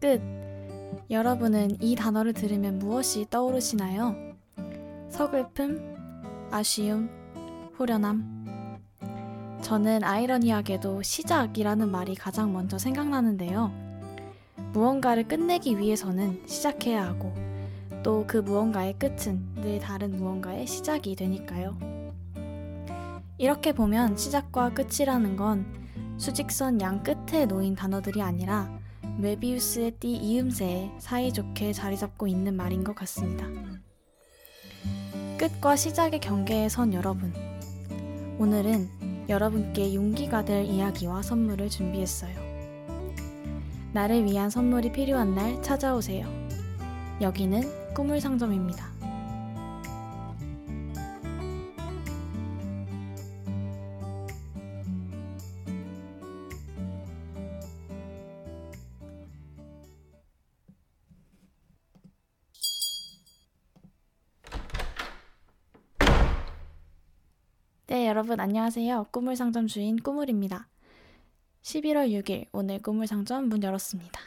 끝. 여러분은 이 단어를 들으면 무엇이 떠오르시나요? 서글픔, 아쉬움, 후련함. 저는 아이러니하게도 시작이라는 말이 가장 먼저 생각나는데요. 무언가를 끝내기 위해서는 시작해야 하고, 또 그 무언가의 끝은 늘 다른 무언가의 시작이 되니까요. 이렇게 보면 시작과 끝이라는 건 수직선 양 끝에 놓인 단어들이 아니라 메비우스의 띠 이음새에 사이좋게 자리 잡고 있는 말인 것 같습니다. 끝과 시작의 경계에 선 여러분. 오늘은 여러분께 용기가 될 이야기와 선물을 준비했어요. 나를 위한 선물이 필요한 날 찾아오세요. 여기는 꿈을 상점입니다. 여러분 안녕하세요. 꿈을 상점 주인 꾸물입니다. 11월 6일 오늘 꿈을 상점 문 열었습니다.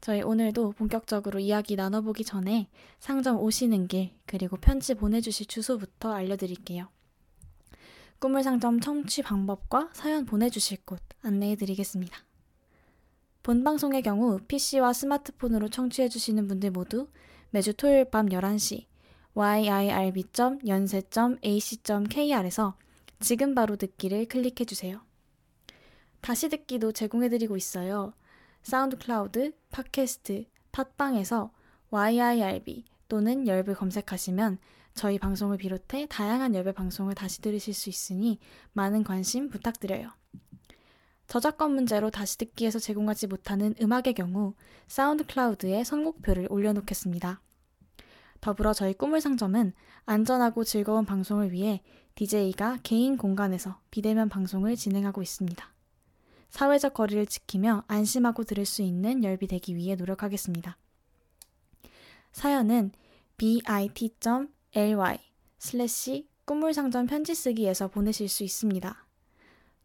저희 오늘도 본격적으로 이야기 나눠보기 전에 상점 오시는 길 그리고 편지 보내주실 주소부터 알려드릴게요. 꿈을 상점 청취 방법과 사연 보내주실 곳 안내해드리겠습니다. 본 방송의 경우 PC와 스마트폰으로 청취해주시는 분들 모두 매주 토요일 밤 11시 yirb.yonsei.ac.kr에서 지금 바로 듣기를 클릭해 주세요. 다시 듣기도 제공해 드리고 있어요. SoundCloud, 팟캐스트, 팟빵에서 yirb 또는 열비 검색하시면 저희 방송을 비롯해 다양한 열비 방송을 다시 들으실 수 있으니 많은 관심 부탁드려요. 저작권 문제로 다시 듣기에서 제공하지 못하는 음악의 경우 SoundCloud에 선곡표를 올려놓겠습니다. 더불어 저희 꿈을 상점은 안전하고 즐거운 방송을 위해 DJ가 개인 공간에서 비대면 방송을 진행하고 있습니다. 사회적 거리를 지키며 안심하고 들을 수 있는 열비 되기 위해 노력하겠습니다. 사연은 bit.ly 슬래시 꿈물상점 편지 쓰기에서 보내실 수 있습니다.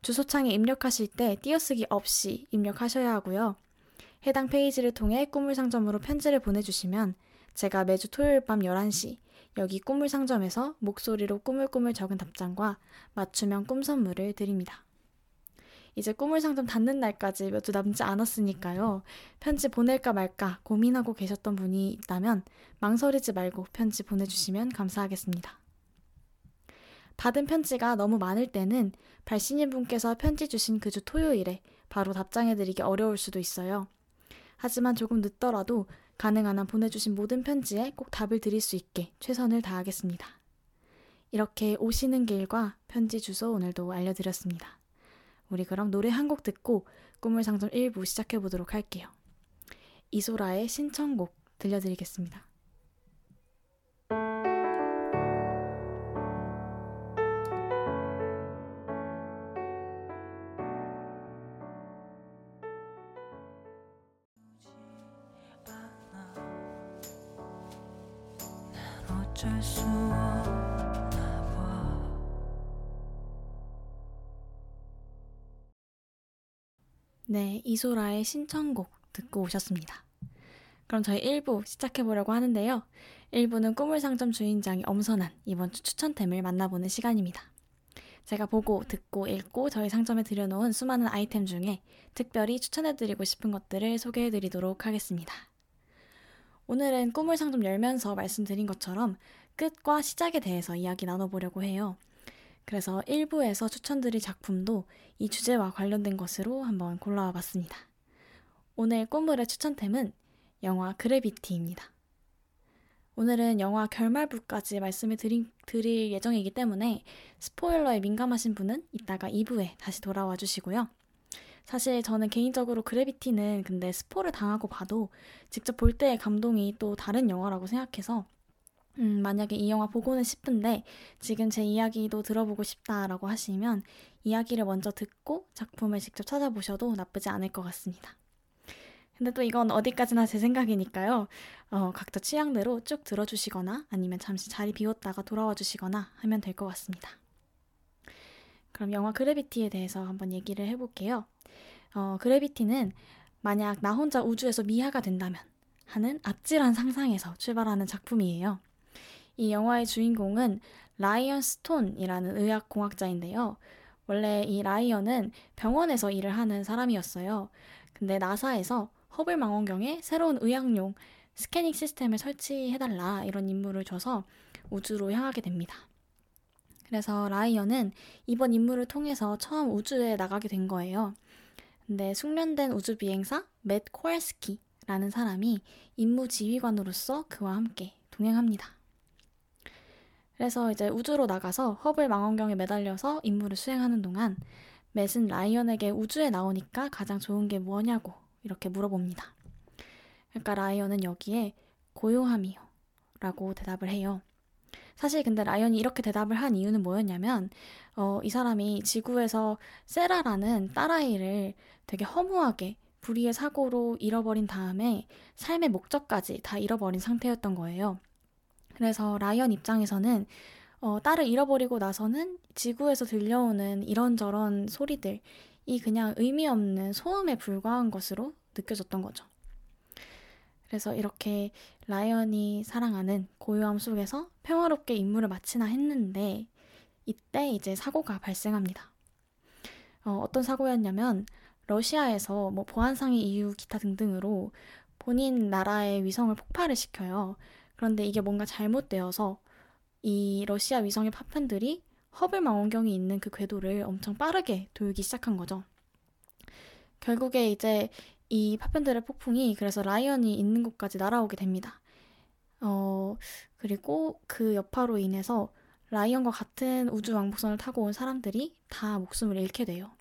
주소창에 입력하실 때 띄어쓰기 없이 입력하셔야 하고요. 해당 페이지를 통해 꿈물상점으로 편지를 보내주시면 제가 매주 토요일 밤 11시 여기 꿈을 상점에서 목소리로 꾸물꾸물 적은 답장과 맞춤형 꿈 선물을 드립니다. 이제 꿈을 상점 닫는 날까지 몇 주 남지 않았으니까요. 편지 보낼까 말까 고민하고 계셨던 분이 있다면 망설이지 말고 편지 보내주시면 감사하겠습니다. 받은 편지가 너무 많을 때는 발신인 분께서 편지 주신 그 주 토요일에 바로 답장해드리기 어려울 수도 있어요. 하지만 조금 늦더라도 가능한 한 보내주신 모든 편지에 꼭 답을 드릴 수 있게 최선을 다하겠습니다. 이렇게 오시는 길과 편지 주소 오늘도 알려드렸습니다. 우리 그럼 노래 한 곡 듣고 꿈을 상점 1부 시작해 보도록 할게요. 이소라의 신청곡 들려드리겠습니다. 네, 이소라의 신청곡 듣고 오셨습니다. 그럼 저희 1부 시작해보려고 하는데요. 1부는 꿈을 상점 주인장이 엄선한 이번 주 추천템을 만나보는 시간입니다. 제가 보고, 듣고, 읽고 저희 상점에 들여놓은 수많은 아이템 중에 특별히 추천해드리고 싶은 것들을 소개해드리도록 하겠습니다. 오늘은 꿈을 상점 열면서 말씀드린 것처럼 끝과 시작에 대해서 이야기 나눠보려고 해요. 그래서 1부에서 추천드릴 작품도 이 주제와 관련된 것으로 한번 골라와 봤습니다. 오늘 꿈물의 추천템은 영화 그래비티입니다. 오늘은 영화 결말부까지 말씀을 드릴, 드릴 예정이기 때문에 스포일러에 민감하신 분은 이따가 2부에 다시 돌아와 주시고요. 사실 저는 개인적으로 그래비티는 근데 스포를 당하고 봐도 직접 볼 때의 감동이 또 다른 영화라고 생각해서 음, 만약에 이 영화 보고는 싶은데 지금 제 이야기도 들어보고 싶다라고 하시면 이야기를 먼저 듣고 작품을 직접 찾아보셔도 나쁘지 않을 것 같습니다. 근데 또 이건 어디까지나 제 생각이니까요. 어, 각자 취향대로 쭉 들어주시거나 아니면 잠시 자리 비웠다가 돌아와 주시거나 하면 될 것 같습니다. 그럼 영화 그래비티에 대해서 한번 얘기를 해볼게요. 어, 그래비티는 만약 나 혼자 우주에서 미아가 된다면 하는 아찔한 상상에서 출발하는 작품이에요. 이 영화의 주인공은 라이언 스톤이라는 의학공학자인데요. 원래 이 라이언은 병원에서 일을 하는 사람이었어요. 근데 나사에서 허블 망원경에 새로운 의학용 스캐닝 시스템을 설치해달라 이런 임무를 줘서 우주로 향하게 됩니다. 그래서 라이언은 이번 임무를 통해서 처음 우주에 나가게 된 거예요. 근데 숙련된 우주 비행사 맷 코왈스키라는 사람이 임무 지휘관으로서 그와 함께 동행합니다. 그래서 이제 우주로 나가서 허블 망원경에 매달려서 임무를 수행하는 동안 맷은 라이언에게 우주에 나오니까 가장 좋은 게 뭐냐고 이렇게 물어봅니다. 그러니까 라이언은 여기에 고요함이요 라고 대답을 해요. 사실 근데 라이언이 이렇게 대답을 한 이유는 뭐였냐면 어, 이 사람이 지구에서 세라라는 딸아이를 되게 허무하게 불의의 사고로 잃어버린 다음에 삶의 목적까지 다 잃어버린 상태였던 거예요. 그래서 라이언 입장에서는 어, 딸을 잃어버리고 나서는 지구에서 들려오는 이런저런 소리들이 그냥 의미 없는 소음에 불과한 것으로 느껴졌던 거죠. 그래서 이렇게 라이언이 사랑하는 고요함 속에서 평화롭게 임무를 마치나 했는데 이때 이제 사고가 발생합니다. 어, 어떤 사고였냐면 러시아에서 뭐 보안상의 이유 기타 등등으로 본인 나라의 위성을 폭발을 시켜요. 그런데 이게 뭔가 잘못되어서 이 러시아 위성의 파편들이 허블 망원경이 있는 그 궤도를 엄청 빠르게 돌기 시작한 거죠. 결국에 이제 이 파편들의 폭풍이 그래서 라이언이 있는 곳까지 날아오게 됩니다. 어, 그리고 그 여파로 인해서 라이언과 같은 우주 왕복선을 타고 온 사람들이 다 목숨을 잃게 돼요.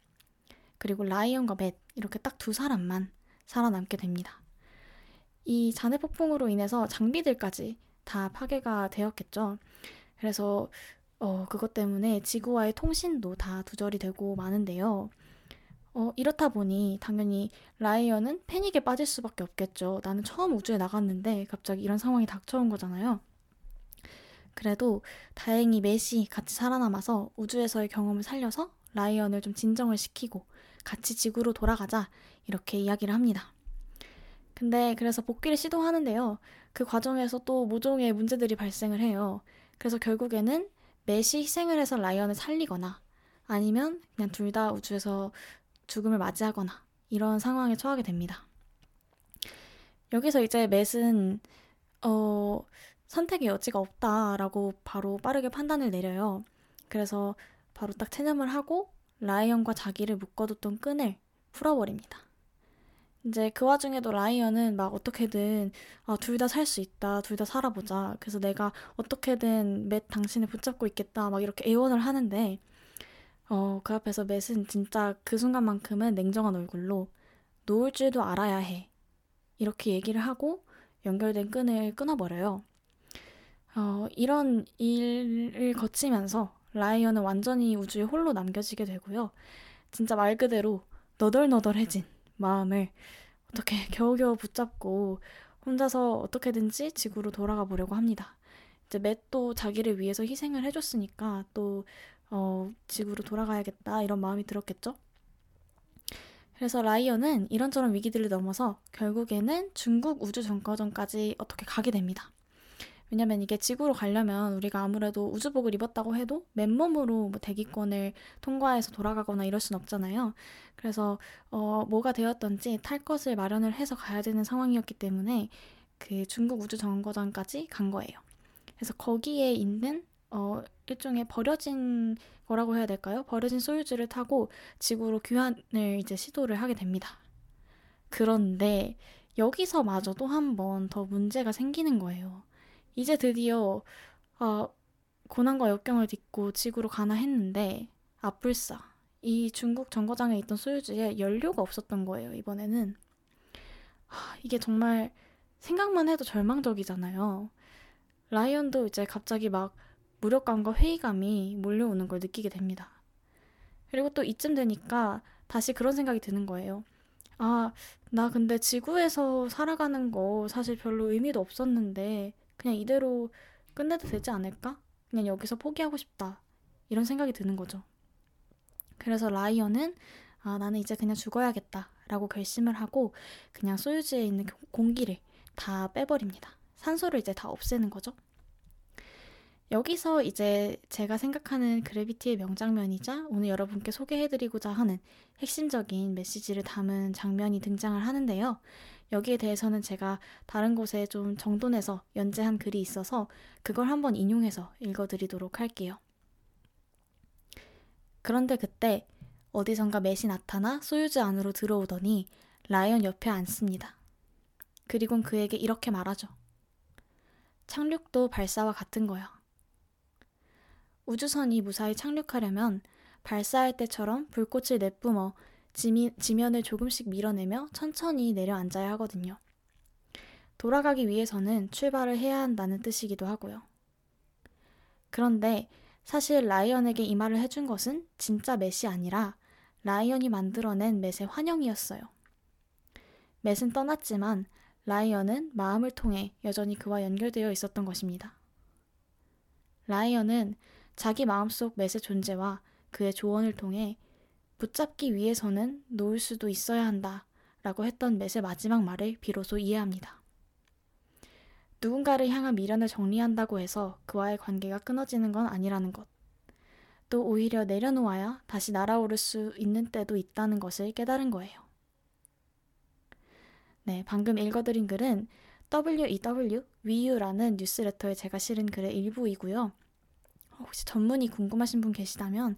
그리고 라이언과 맷 이렇게 딱 두 사람만 살아남게 됩니다. 이 잔해 폭풍으로 인해서 장비들까지 다 파괴가 되었겠죠. 그래서 어, 그것 때문에 지구와의 통신도 다 두절이 되고 마는데요. 어, 이렇다 보니 당연히 라이언은 패닉에 빠질 수밖에 없겠죠. 나는 처음 우주에 나갔는데 갑자기 이런 상황이 닥쳐온 거잖아요. 그래도 다행히 맷이 같이 살아남아서 우주에서의 경험을 살려서 라이언을 좀 진정을 시키고 같이 지구로 돌아가자 이렇게 이야기를 합니다. 근데 그래서 복귀를 시도하는데요. 그 과정에서 또 모종의 문제들이 발생을 해요. 그래서 결국에는 맷이 희생을 해서 라이언을 살리거나 아니면 그냥 둘 다 우주에서 죽음을 맞이하거나 이런 상황에 처하게 됩니다. 여기서 이제 맷은 어, 선택의 여지가 없다라고 바로 빠르게 판단을 내려요. 그래서 바로 딱 체념을 하고 라이언과 자기를 묶어뒀던 끈을 풀어버립니다. 이제 그 와중에도 라이언은 막 어떻게든 아, 둘 다 살 수 있다, 둘 다 살아보자. 그래서 내가 어떻게든 맷 당신을 붙잡고 있겠다, 막 이렇게 애원을 하는데 어, 그 앞에서 맷은 진짜 그 순간만큼은 냉정한 얼굴로 놓을 줄도 알아야 해. 이렇게 얘기를 하고 연결된 끈을 끊어버려요. 어, 이런 일을 거치면서 라이언은 완전히 우주에 홀로 남겨지게 되고요. 진짜 말 그대로 너덜너덜해진 마음을 어떻게 겨우겨우 붙잡고 혼자서 어떻게든지 지구로 돌아가 보려고 합니다. 이제 맷도 자기를 위해서 희생을 해줬으니까 또 어, 지구로 돌아가야겠다 이런 마음이 들었겠죠. 그래서 라이언은 이런저런 위기들을 넘어서 결국에는 중국 우주 정거장까지 어떻게 가게 됩니다. 왜냐면 이게 지구로 가려면 우리가 아무래도 우주복을 입었다고 해도 맨몸으로 뭐 대기권을 통과해서 돌아가거나 이럴 순 없잖아요. 그래서 어, 뭐가 되었던지 탈 것을 마련을 해서 가야 되는 상황이었기 때문에 그 중국 우주 정거장까지 간 거예요. 그래서 거기에 있는 어, 일종의 버려진 거라고 해야 될까요? 버려진 소유주를 타고 지구로 귀환을 이제 시도를 하게 됩니다. 그런데 여기서 마저도 한번 더 문제가 생기는 거예요. 이제 드디어 어, 고난과 역경을 딛고 지구로 가나 했는데 아뿔싸. 이 중국 정거장에 있던 소유주에 연료가 없었던 거예요 이번에는. 하, 이게 정말 생각만 해도 절망적이잖아요. 라이언도 이제 갑자기 막 무력감과 회의감이 몰려오는 걸 느끼게 됩니다. 그리고 또 이쯤 되니까 다시 그런 생각이 드는 거예요. 아 나 근데 지구에서 살아가는 거 사실 별로 의미도 없었는데 그냥 이대로 끝내도 되지 않을까? 그냥 여기서 포기하고 싶다. 이런 생각이 드는 거죠. 그래서 라이언은 아, 나는 이제 그냥 죽어야겠다. 라고 결심을 하고 그냥 소유주에 있는 공기를 다 빼버립니다. 산소를 이제 다 없애는 거죠. 여기서 이제 제가 생각하는 그래비티의 명장면이자 오늘 여러분께 소개해드리고자 하는 핵심적인 메시지를 담은 장면이 등장을 하는데요. 여기에 대해서는 제가 다른 곳에 좀 정돈해서 연재한 글이 있어서 그걸 한번 인용해서 읽어드리도록 할게요. 그런데 그때 어디선가 맷이 나타나 소유주 안으로 들어오더니 라이언 옆에 앉습니다. 그리곤 그에게 이렇게 말하죠. 착륙도 발사와 같은 거야. 우주선이 무사히 착륙하려면 발사할 때처럼 불꽃을 내뿜어 지미, 지면을 조금씩 밀어내며 천천히 내려앉아야 하거든요. 돌아가기 위해서는 출발을 해야 한다는 뜻이기도 하고요. 그런데 사실 라이언에게 이 말을 해준 것은 진짜 맷이 아니라 라이언이 만들어낸 맷의 환영이었어요. 맷은 떠났지만 라이언은 마음을 통해 여전히 그와 연결되어 있었던 것입니다. 라이언은 자기 마음속 맷의 존재와 그의 조언을 통해 붙잡기 위해서는 놓을 수도 있어야 한다 라고 했던 맷의 마지막 말을 비로소 이해합니다. 누군가를 향한 미련을 정리한다고 해서 그와의 관계가 끊어지는 건 아니라는 것. 또 오히려 내려놓아야 다시 날아오를 수 있는 때도 있다는 것을 깨달은 거예요. 네, 방금 읽어드린 글은 WEW, WEU라는 뉴스레터에 제가 실은 글의 일부이고요. 혹시 전문이 궁금하신 분 계시다면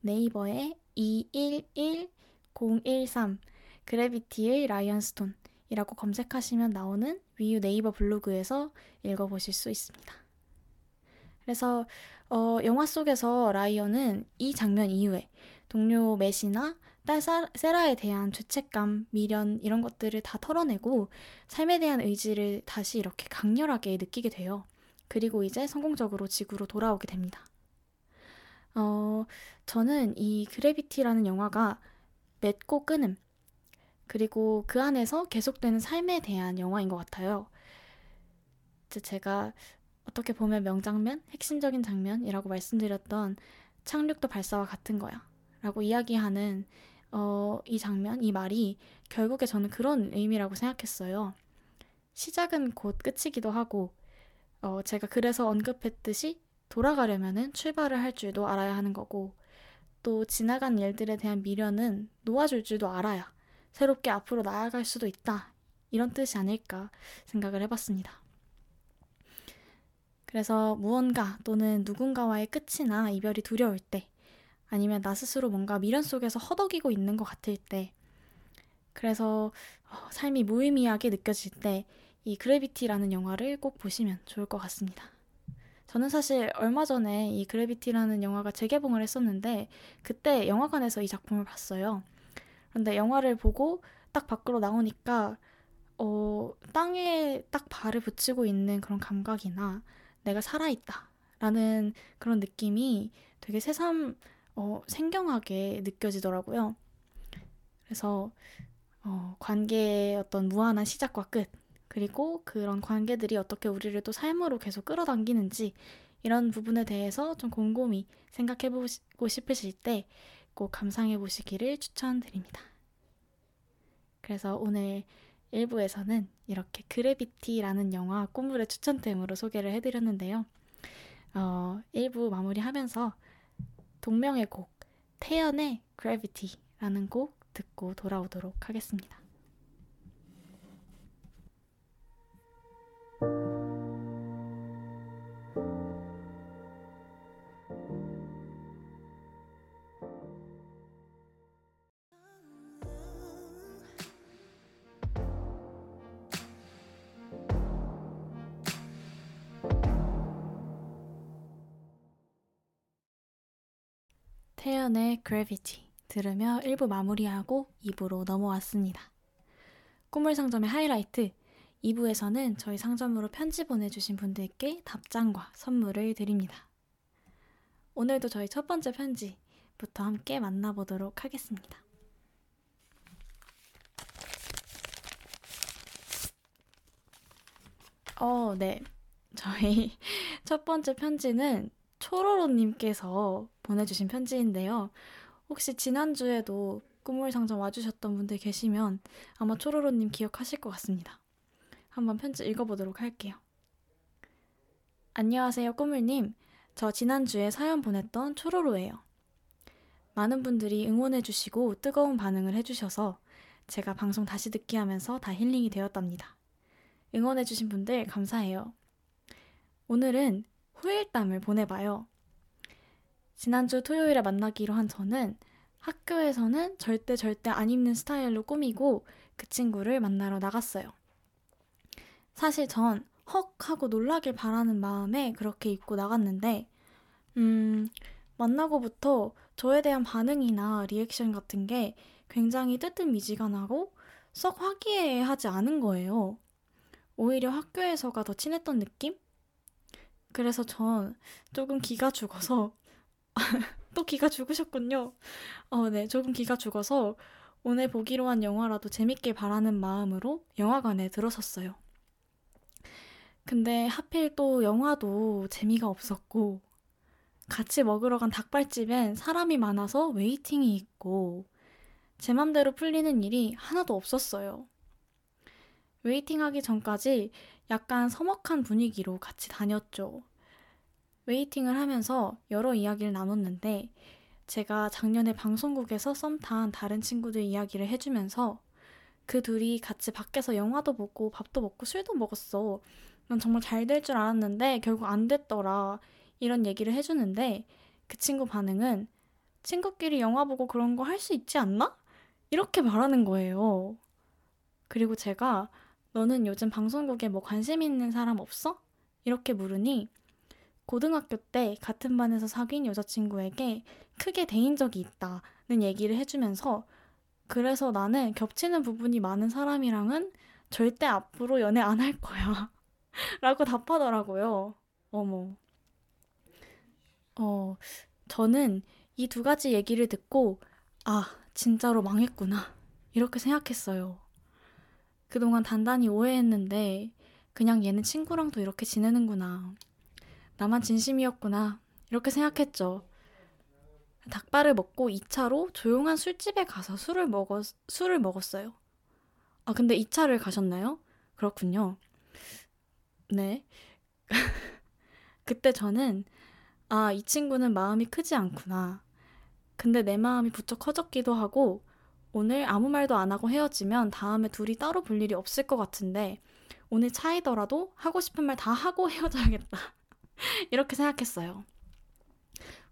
네이버에 211013 그래비티의 라이언 스톤이라고 검색하시면 나오는 위유 네이버 블로그에서 읽어보실 수 있습니다. 그래서 어, 영화 속에서 라이언은 이 장면 이후에 동료 맷이나 딸 세라에 대한 죄책감, 미련 이런 것들을 다 털어내고 삶에 대한 의지를 다시 이렇게 강렬하게 느끼게 돼요. 그리고 이제 성공적으로 지구로 돌아오게 됩니다. 어, 저는 이 그래비티라는 영화가 맺고 끊음, 그리고 그 안에서 계속되는 삶에 대한 영화인 것 같아요. 이제 제가 어떻게 보면 명장면, 핵심적인 장면이라고 말씀드렸던 착륙도 발사와 같은 거야. 라고 이야기하는 어, 이 장면, 이 말이 결국에 저는 그런 의미라고 생각했어요. 시작은 곧 끝이기도 하고, 어, 제가 그래서 언급했듯이 돌아가려면은 출발을 할 줄도 알아야 하는 거고, 또 지나간 일들에 대한 미련은 놓아줄 줄도 알아야 새롭게 앞으로 나아갈 수도 있다. 이런 뜻이 아닐까 생각을 해봤습니다. 그래서 무언가 또는 누군가와의 끝이나 이별이 두려울 때, 아니면 나 스스로 뭔가 미련 속에서 허덕이고 있는 것 같을 때, 그래서 어, 삶이 무의미하게 느껴질 때, 이 그래비티라는 영화를 꼭 보시면 좋을 것 같습니다. 저는 사실 얼마 전에 이 그래비티라는 영화가 재개봉을 했었는데, 그때 영화관에서 이 작품을 봤어요. 그런데 영화를 보고 딱 밖으로 나오니까, 어, 땅에 딱 발을 붙이고 있는 그런 감각이나 내가 살아있다. 라는 그런 느낌이 되게 새삼 어, 생경하게 느껴지더라고요. 그래서 어, 관계의 어떤 무한한 시작과 끝, 그리고 그런 관계들이 어떻게 우리를 또 삶으로 계속 끌어당기는지 이런 부분에 대해서 좀 곰곰이 생각해 보고 싶으실 때 꼭 감상해 보시기를 추천드립니다. 그래서 오늘 1부에서는 이렇게 그래비티라는 영화 꿈물의 추천템으로 소개를 해드렸는데요. 어, 1부 마무리하면서 동명의 곡 태연의 Gravity라는 곡 듣고 돌아오도록 하겠습니다. 태연의 Gravity 들으며 1부 마무리하고 2부로 넘어왔습니다. 꿈물 상점의 하이라이트 2부에서는 저희 상점으로 편지 보내주신 분들께 답장과 선물을 드립니다. 오늘도 저희 첫 번째 편지부터 함께 만나보도록 하겠습니다. 어, 네. 저희 첫 번째 편지는 초로로님께서 보내주신 편지인데요. 혹시 지난주에도 꿈물 상점 와주셨던 분들 계시면 아마 초로로님 기억하실 것 같습니다. 한번 편지 읽어보도록 할게요. 안녕하세요, 꿈물님. 저 지난주에 사연 보냈던 초로로예요. 많은 분들이 응원해주시고 뜨거운 반응을 해주셔서 제가 방송 다시 듣기 하면서 다 힐링이 되었답니다. 응원해주신 분들 감사해요. 오늘은 후일담을 보내봐요. 지난주 토요일에 만나기로 한 저는 학교에서는 절대 절대 안 입는 스타일로 꾸미고 그 친구를 만나러 나갔어요. 사실 전 헉 하고 놀라길 바라는 마음에 그렇게 입고 나갔는데, 음, 만나고부터 저에 대한 반응이나 리액션 같은 게 굉장히 뜨뜻미지근하고 썩 화기애애하지 않은 거예요. 오히려 학교에서가 더 친했던 느낌? 그래서 전 조금 기가 죽어서 또 기가 죽으셨군요. 어, 네, 조금 기가 죽어서 오늘 보기로 한 영화라도 재밌게 바라는 마음으로 영화관에 들어섰어요. 근데 하필 또 영화도 재미가 없었고 같이 먹으러 간 닭발집엔 사람이 많아서 waiting이 있고 제 맘대로 풀리는 일이 하나도 없었어요. waiting 하기 전까지 약간 서먹한 분위기로 같이 다녔죠. waiting을 하면서 여러 이야기를 나눴는데 제가 작년에 방송국에서 썸 탄 다른 친구들 이야기를 해주면서 그 둘이 같이 밖에서 영화도 보고 밥도 먹고 술도 먹었어. 난 정말 잘 될 줄 알았는데 결국 안 됐더라. 이런 얘기를 해주는데 그 친구 반응은 친구끼리 영화 보고 그런 거 할 수 있지 않나? 이렇게 말하는 거예요. 그리고 제가 너는 요즘 방송국에 뭐 관심 있는 사람 없어? 이렇게 물으니 고등학교 때 같은 반에서 사귄 여자친구에게 크게 대인 적이 있다는 얘기를 해주면서 그래서 나는 겹치는 부분이 많은 사람이랑은 절대 앞으로 연애 안 할 거야. 라고 답하더라고요. 어머. 어, 저는 이 두 가지 얘기를 듣고, 아, 진짜로 망했구나. 이렇게 생각했어요. 그동안 단단히 오해했는데 그냥 얘는 친구랑도 이렇게 지내는구나. 나만 진심이었구나. 이렇게 생각했죠. 닭발을 먹고 2차로 조용한 술집에 가서 술을 먹었, 술을 먹었어요. 아, 근데 2차를 가셨나요? 그렇군요. 네. 그때 저는, 아, 이 친구는 마음이 크지 않구나. 근데 내 마음이 부쩍 커졌기도 하고, 오늘 아무 말도 안 하고 헤어지면 다음에 둘이 따로 볼 일이 없을 것 같은데 오늘 차이더라도 하고 싶은 말 다 하고 헤어져야겠다. 이렇게 생각했어요.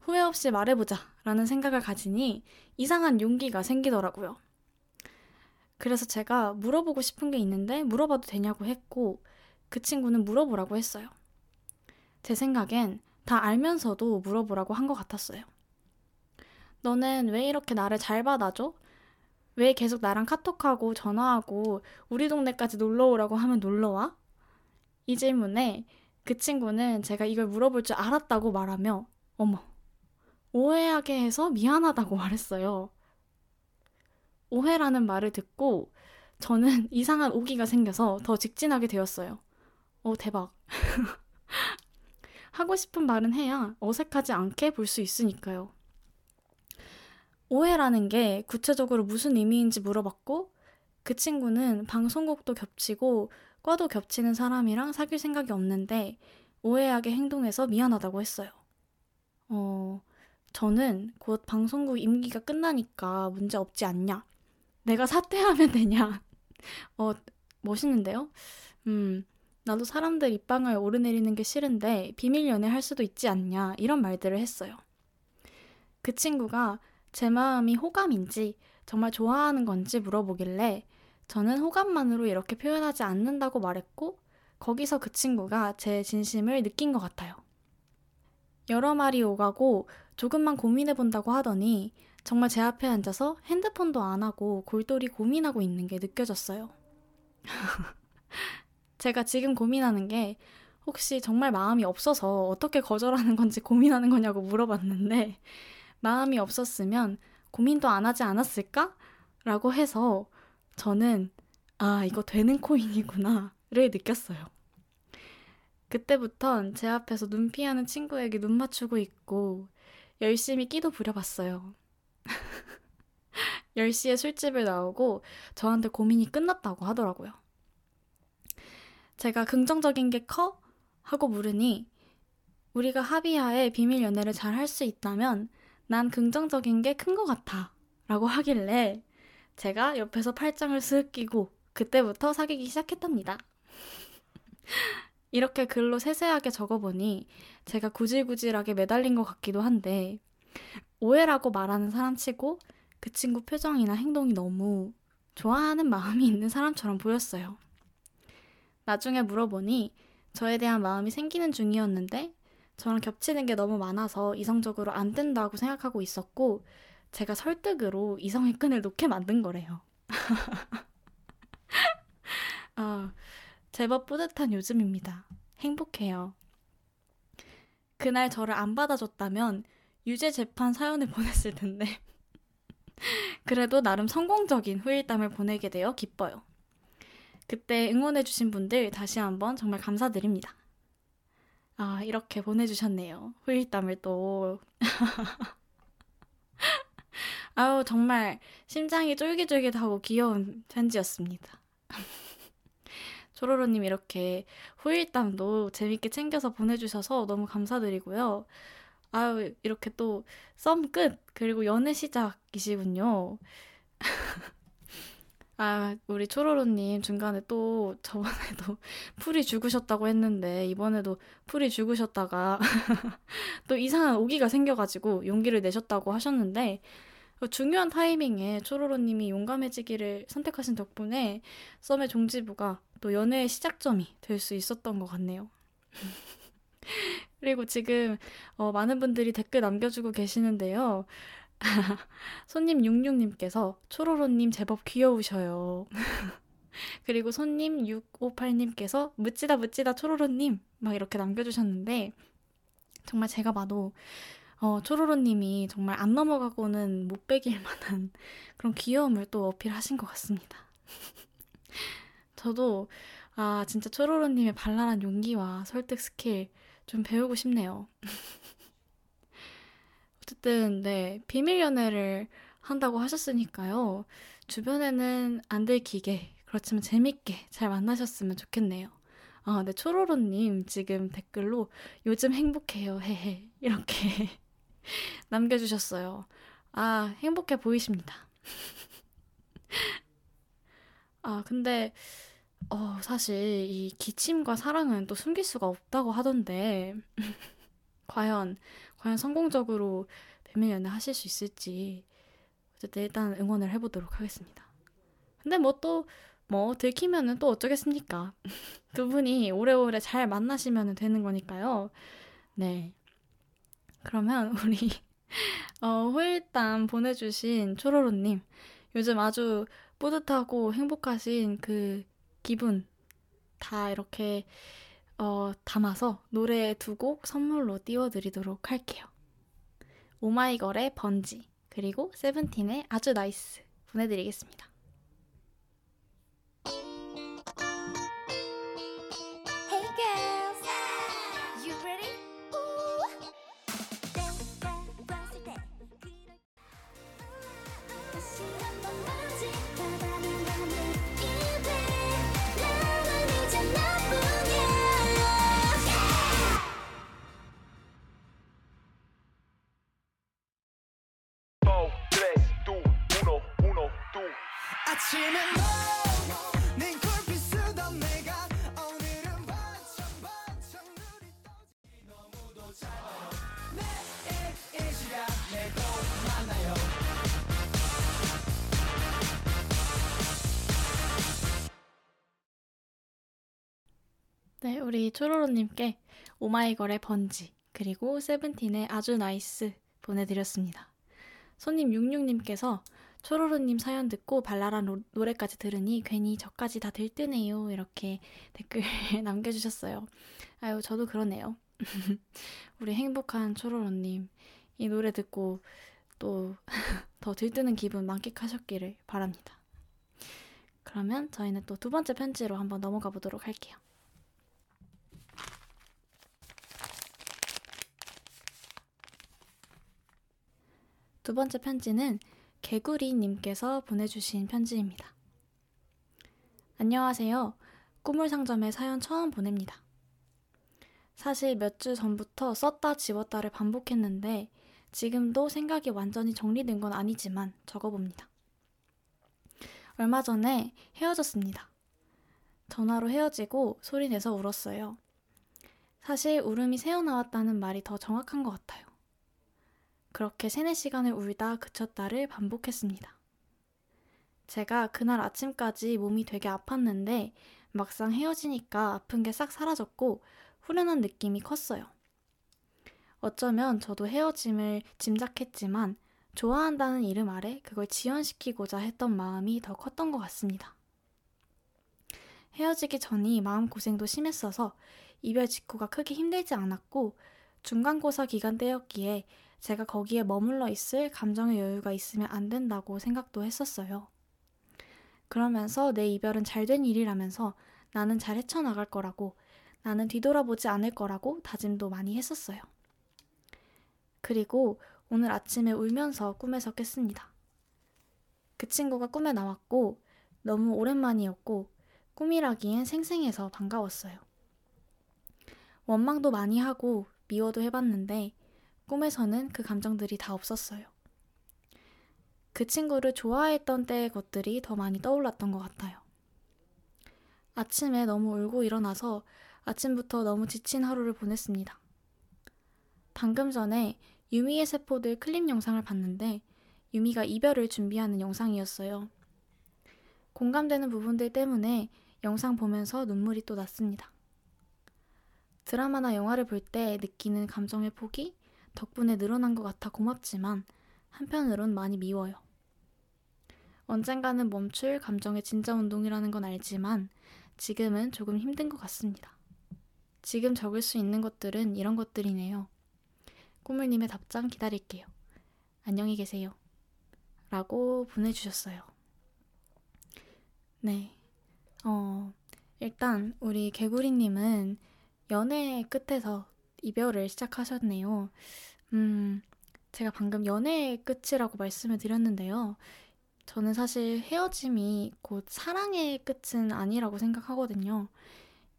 후회 없이 말해보자 라는 생각을 가지니 이상한 용기가 생기더라고요. 그래서 제가 물어보고 싶은 게 있는데 물어봐도 되냐고 했고 그 친구는 물어보라고 했어요. 제 생각엔 다 알면서도 물어보라고 한 것 같았어요. 너는 왜 이렇게 나를 잘 받아줘? 왜 계속 나랑 카톡하고 전화하고 우리 동네까지 놀러 오라고 하면 놀러 와? 이 질문에 그 친구는 제가 이걸 물어볼 줄 알았다고 말하며 어머 오해하게 해서 미안하다고 말했어요. 오해라는 말을 듣고 저는 이상한 오기가 생겨서 더 직진하게 되었어요. 어, 대박. 하고 싶은 말은 해야 어색하지 않게 볼 수 있으니까요. 오해라는 게 구체적으로 무슨 의미인지 물어봤고 그 친구는 방송국도 겹치고 과도 겹치는 사람이랑 사귈 생각이 없는데 오해하게 행동해서 미안하다고 했어요. 어, 저는 곧 방송국 임기가 끝나니까 문제 없지 않냐? 내가 사퇴하면 되냐? 어, 멋있는데요? 음, 나도 사람들 입방을 오르내리는 게 싫은데 비밀 연애 할 수도 있지 않냐? 이런 말들을 했어요. 그 친구가 제 마음이 호감인지 정말 좋아하는 건지 물어보길래 저는 호감만으로 이렇게 표현하지 않는다고 말했고 거기서 그 친구가 제 진심을 느낀 것 같아요. 여러 말이 오가고 조금만 고민해 본다고 하더니 정말 제 앞에 앉아서 핸드폰도 안 하고 골똘히 고민하고 있는 게 느껴졌어요. 제가 지금 고민하는 게 혹시 정말 마음이 없어서 어떻게 거절하는 건지 고민하는 거냐고 물어봤는데 마음이 없었으면 고민도 안 하지 않았을까? 라고 해서 저는 아, 이거 되는 코인이구나를 느꼈어요. 그때부턴 제 앞에서 눈 피하는 친구에게 눈 맞추고 있고 열심히 끼도 부려봤어요. 10시에 술집을 나오고 저한테 고민이 끝났다고 하더라고요. 제가 긍정적인 게 커? 하고 물으니 우리가 합의하에 비밀 연애를 잘 할 수 있다면 난 긍정적인 게 큰 것 같아. 라고 하길래 제가 옆에서 팔짱을 쓱 끼고 그때부터 사귀기 시작했답니다. 이렇게 글로 세세하게 적어보니 제가 구질구질하게 매달린 것 같기도 한데 오해라고 말하는 사람 치고 그 친구 표정이나 행동이 너무 좋아하는 마음이 있는 사람처럼 보였어요. 나중에 물어보니 저에 대한 마음이 생기는 중이었는데 저랑 겹치는 게 너무 많아서 이성적으로 안 된다고 생각하고 있었고 제가 설득으로 이성의 끈을 놓게 만든 거래요. 아, 제법 뿌듯한 요즘입니다. 행복해요. 그날 저를 안 받아줬다면 유죄 재판 사연을 보냈을 텐데. 그래도 나름 성공적인 후일담을 보내게 되어 기뻐요. 그때 응원해주신 분들 다시 한번 정말 감사드립니다. 아, 이렇게 보내주셨네요. 후일담을 또. 아우, 정말 심장이 쫄깃쫄깃하고 귀여운 편지였습니다. 조로로님 이렇게 후일담도 재밌게 챙겨서 보내주셔서 너무 감사드리고요. 아유, 이렇게 또 썸 끝, 그리고 연애 시작이시군요. 아, 우리 초로로님 중간에 또 저번에도 풀이 죽으셨다고 했는데, 이번에도 풀이 죽으셨다가 또 이상한 오기가 생겨가지고 용기를 내셨다고 하셨는데, 그 중요한 타이밍에 초로로님이 용감해지기를 선택하신 덕분에 썸의 종지부가 또 연애의 시작점이 될 수 있었던 것 같네요. 그리고 지금 어, 많은 분들이 댓글 남겨주고 계시는데요. 손님 66님께서 초로로님 제법 귀여우셔요. 그리고 손님 658님께서 묻지다 묻지다 초로로님 막 이렇게 남겨주셨는데 정말 제가 봐도 어, 초로로님이 정말 안 넘어가고는 못 빼길 만한 그런 귀여움을 또 어필하신 것 같습니다. 저도 아 진짜 초로로님의 발랄한 용기와 설득 스킬 좀 배우고 싶네요. 어쨌든 네 비밀 연애를 한다고 하셨으니까요. 주변에는 안 들키게 그렇지만 재밌게 잘 만나셨으면 좋겠네요. 아, 네 초로로님 지금 댓글로 요즘 행복해요 헤헤 이렇게 남겨주셨어요. 아 행복해 보이십니다. 아 근데 어, 사실 이 기침과 사랑은 또 숨길 수가 없다고 하던데 과연 과연 성공적으로 비밀 연애 하실 수 있을지 어쨌든 일단 응원을 해보도록 하겠습니다. 근데 뭐또뭐 들키면은 또 어쩌겠습니까? 두 분이 오래오래 잘 만나시면 되는 거니까요. 네. 그러면 우리 어, 후일담 보내주신 초로로님 요즘 아주 뿌듯하고 행복하신 그 기분 다 이렇게 어, 담아서 노래 두 곡 선물로 띄워드리도록 할게요. 오마이걸의 번지 그리고 세븐틴의 아주 NICE 보내드리겠습니다. 네, 우리 초로로님께 오마이걸의 번지, 그리고 세븐틴의 아주 NICE 보내드렸습니다. 손님 66님께서 초로로님 사연 듣고 발랄한 로, 노래까지 들으니 괜히 저까지 다 들뜨네요. 이렇게 댓글 남겨주셨어요. 아유, 저도 그러네요. 우리 행복한 초로로님, 이 노래 듣고 또 더 들뜨는 기분 만끽하셨기를 바랍니다. 그러면 저희는 또 두 번째 편지로 한번 넘어가 보도록 할게요. 두 번째 편지는 개구리님께서 보내주신 편지입니다. 안녕하세요. 꾸물상점에 사연 처음 보냅니다. 사실 몇 주 전부터 썼다 지웠다를 반복했는데 지금도 생각이 완전히 정리된 건 아니지만 적어봅니다. 얼마 전에 헤어졌습니다. 전화로 헤어지고 소리내서 울었어요. 사실 울음이 새어나왔다는 말이 더 정확한 것 같아요. 그렇게 세네 시간을 울다 그쳤다를 반복했습니다. 제가 그날 아침까지 몸이 되게 아팠는데 막상 헤어지니까 아픈 게 싹 사라졌고 후련한 느낌이 컸어요. 어쩌면 저도 헤어짐을 짐작했지만 좋아한다는 이름 아래 그걸 지연시키고자 했던 마음이 더 컸던 것 같습니다. 헤어지기 전이 마음고생도 심했어서 이별 직후가 크게 힘들지 않았고 중간고사 기간 때였기에 제가 거기에 머물러 있을 감정의 여유가 있으면 안 된다고 생각도 했었어요. 그러면서 내 이별은 잘 된 일이라면서 나는 잘 헤쳐나갈 거라고 나는 뒤돌아보지 않을 거라고 다짐도 많이 했었어요. 그리고 오늘 아침에 울면서 꿈에서 깼습니다. 그 친구가 꿈에 나왔고 너무 오랜만이었고 꿈이라기엔 생생해서 반가웠어요. 원망도 많이 하고 미워도 해봤는데 꿈에서는 그 감정들이 다 없었어요. 그 친구를 좋아했던 때의 것들이 더 많이 떠올랐던 것 같아요. 아침에 너무 울고 일어나서 아침부터 너무 지친 하루를 보냈습니다. 방금 전에 유미의 세포들 클립 영상을 봤는데 유미가 이별을 준비하는 영상이었어요. 공감되는 부분들 때문에 영상 보면서 눈물이 또 났습니다. 드라마나 영화를 볼 때 느끼는 감정의 폭이 덕분에 늘어난 것 같아 고맙지만 한편으론 많이 미워요. 언젠가는 멈출 감정의 진짜 운동이라는 건 알지만 지금은 조금 힘든 것 같습니다. 지금 적을 수 있는 것들은 이런 것들이네요. 꾸물님의 답장 기다릴게요. 안녕히 계세요. 라고 보내주셨어요. 네. 어, 일단 우리 개구리님은 연애 끝에서 이별을 시작하셨네요. 음, 제가 방금 연애의 끝이라고 말씀을 드렸는데요. 저는 사실 헤어짐이 곧 사랑의 끝은 아니라고 생각하거든요.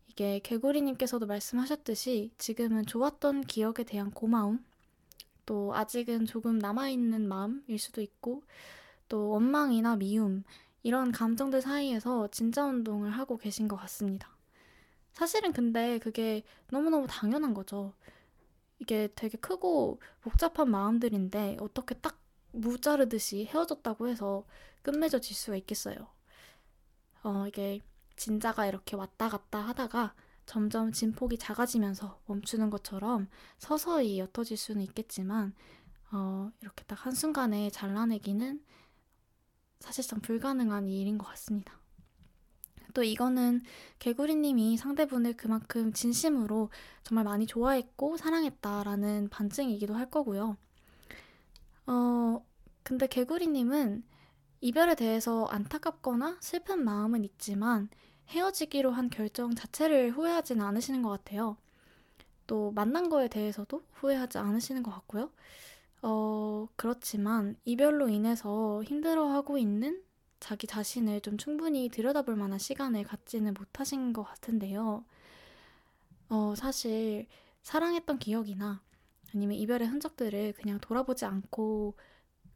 이게 개구리님께서도 말씀하셨듯이 지금은 좋았던 기억에 대한 고마움, 또 아직은 조금 남아있는 마음일 수도 있고, 또 원망이나 미움, 이런 감정들 사이에서 진짜 운동을 하고 계신 것 같습니다. 사실은 근데 그게 너무너무 당연한 거죠. 이게 되게 크고 복잡한 마음들인데 어떻게 딱 무자르듯이 헤어졌다고 해서 끝맺어질 수가 있겠어요. 어, 이게 진자가 이렇게 왔다 갔다 하다가 점점 진폭이 작아지면서 멈추는 것처럼 서서히 옅어질 수는 있겠지만, 어, 이렇게 딱 한순간에 잘라내기는 사실상 불가능한 일인 것 같습니다. 또 이거는 개구리님이 상대분을 그만큼 진심으로 정말 많이 좋아했고 사랑했다라는 반증이기도 할 거고요. 어, 근데 개구리님은 이별에 대해서 안타깝거나 슬픈 마음은 있지만 헤어지기로 한 결정 자체를 후회하지는 않으시는 것 같아요. 또 만난 거에 대해서도 후회하지 않으시는 것 같고요. 어, 그렇지만 이별로 인해서 힘들어하고 있는 자기 자신을 좀 충분히 들여다볼 만한 시간을 갖지는 못하신 것 같은데요. 어, 사실 사랑했던 기억이나 아니면 이별의 흔적들을 그냥 돌아보지 않고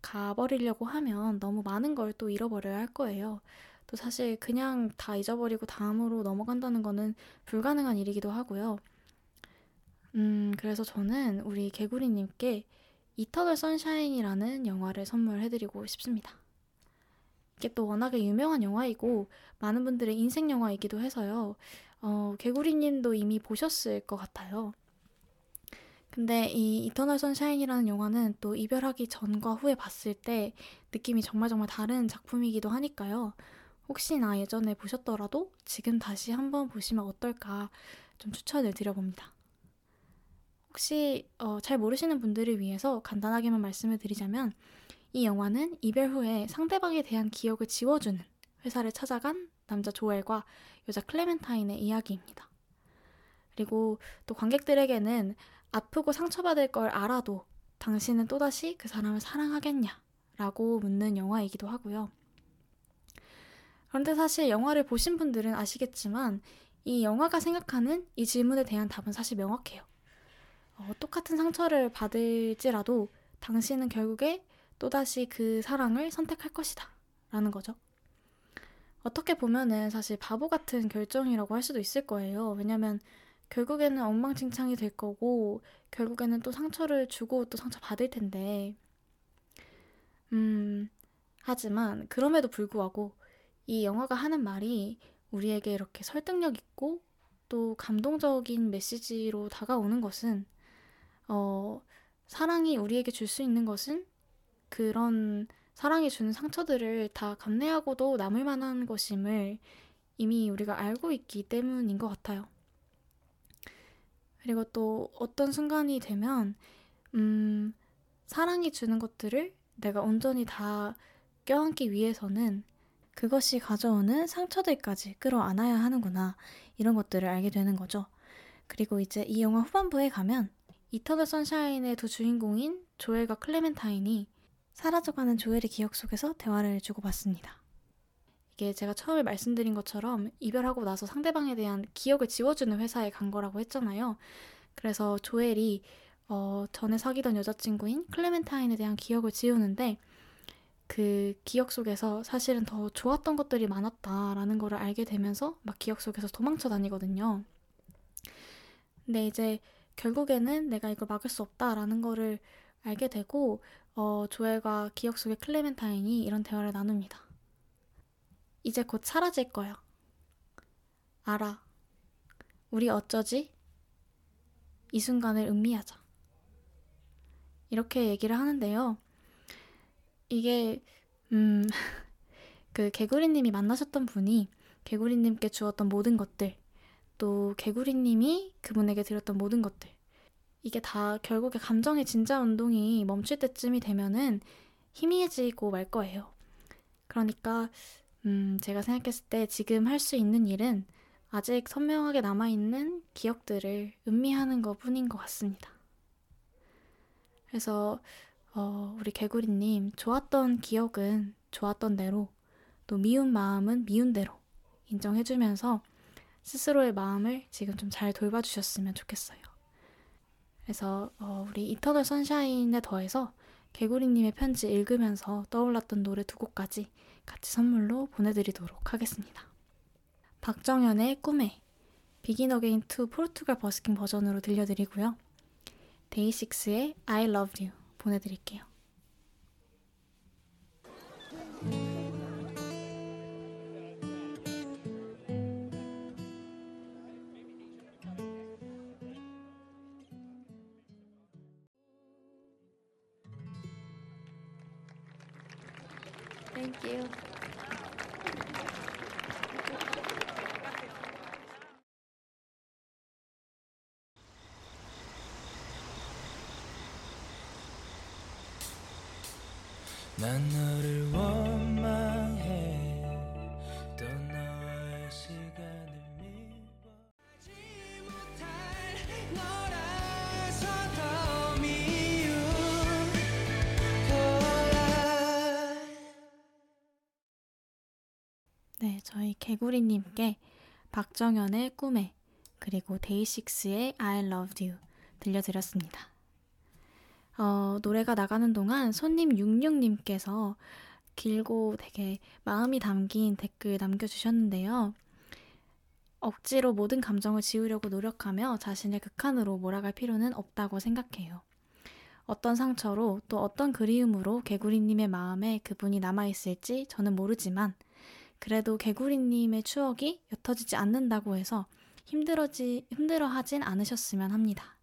가버리려고 하면 너무 많은 걸 또 잃어버려야 할 거예요. 또 사실 그냥 다 잊어버리고 다음으로 넘어간다는 거는 불가능한 일이기도 하고요. 음, 그래서 저는 우리 개구리님께 이터널 선샤인이라는 영화를 선물해드리고 싶습니다. 이게 또 워낙에 유명한 영화이고 많은 분들의 인생 영화이기도 해서요. 어, 개구리님도 이미 보셨을 것 같아요. 근데 이 이터널 선샤인이라는 영화는 또 이별하기 전과 후에 봤을 때 느낌이 정말 정말 다른 작품이기도 하니까요. 혹시나 예전에 보셨더라도 지금 다시 한번 보시면 어떨까 좀 추천을 드려봅니다. 혹시 어, 잘 모르시는 분들을 위해서 간단하게만 말씀을 드리자면 이 영화는 이별 후에 상대방에 대한 기억을 지워주는 회사를 찾아간 남자 조엘과 여자 클레멘타인의 이야기입니다. 그리고 또 관객들에게는 아프고 상처받을 걸 알아도 당신은 또다시 그 사람을 사랑하겠냐? 라고 묻는 영화이기도 하고요. 그런데 사실 영화를 보신 분들은 아시겠지만 이 영화가 생각하는 이 질문에 대한 답은 사실 명확해요. 어, 똑같은 상처를 받을지라도 당신은 결국에 또다시 그 사랑을 선택할 것이다. 라는 거죠. 어떻게 보면은 사실 바보 같은 결정이라고 할 수도 있을 거예요. 왜냐면 결국에는 엉망진창이 될 거고, 결국에는 또 상처를 주고 또 상처 받을 텐데. 음, 하지만 그럼에도 불구하고 이 영화가 하는 말이 우리에게 이렇게 설득력 있고 또 감동적인 메시지로 다가오는 것은, 어, 사랑이 우리에게 줄 수 있는 것은 그런 사랑이 주는 상처들을 다 감내하고도 남을 만한 것임을 이미 우리가 알고 있기 때문인 것 같아요. 그리고 또 어떤 순간이 되면, 음, 사랑이 주는 것들을 내가 온전히 다 껴안기 위해서는 그것이 가져오는 상처들까지 끌어안아야 하는구나. 이런 것들을 알게 되는 거죠. 그리고 이제 이 영화 후반부에 가면 이터널 선샤인의 두 주인공인 조엘과 클레멘타인이 사라져가는 조엘의 기억 속에서 대화를 주고받습니다. 이게 제가 처음에 말씀드린 것처럼 이별하고 나서 상대방에 대한 기억을 지워주는 회사에 간 거라고 했잖아요. 그래서 조엘이 어, 전에 사귀던 여자친구인 클레멘타인에 대한 기억을 지우는데 그 기억 속에서 사실은 더 좋았던 것들이 많았다라는 거를 알게 되면서 막 기억 속에서 도망쳐 다니거든요. 근데 이제 결국에는 내가 이걸 막을 수 없다라는 거를 알게 되고 어, 조엘과 기억 속의 클레멘타인이 이런 대화를 나눕니다. 이제 곧 사라질 거야. 알아. 우리 어쩌지? 이 순간을 음미하자. 이렇게 얘기를 하는데요. 이게, 음, 그 개구리님이 만나셨던 분이 개구리님께 주었던 모든 것들, 또 개구리님이 그분에게 드렸던 모든 것들, 이게 다 결국에 감정의 진짜 운동이 멈출 때쯤이 되면은 희미해지고 말 거예요. 그러니까, 음, 제가 생각했을 때 지금 할 수 있는 일은 아직 선명하게 남아있는 기억들을 음미하는 것 뿐인 것 같습니다. 그래서, 어, 우리 개구리님, 좋았던 기억은 좋았던 대로, 또 미운 마음은 미운 대로 인정해주면서 스스로의 마음을 지금 좀 잘 돌봐주셨으면 좋겠어요. 그래서 어, 우리 이터널 선샤인에 더해서 개구리님의 편지 읽으면서 떠올랐던 노래 두 곡까지 같이 선물로 보내드리도록 하겠습니다. 박정현의 꿈에 Begin Again 2 포르투갈 버스킹 버전으로 들려드리고요. 데이식스의 I Love You 보내드릴게요. Thank you. 네, 저희 개구리님께 박정현의 꿈에 그리고 데이식스의 I Love You 들려드렸습니다. 어, 노래가 나가는 동안 손님 66님께서 길고 되게 마음이 담긴 댓글 남겨주셨는데요. 억지로 모든 감정을 지우려고 노력하며 자신의 극한으로 몰아갈 필요는 없다고 생각해요. 어떤 상처로 또 어떤 그리움으로 개구리님의 마음에 그분이 남아있을지 저는 모르지만 그래도 개구리님의 추억이 옅어지지 않는다고 해서 힘들어지, 힘들어하진 않으셨으면 합니다.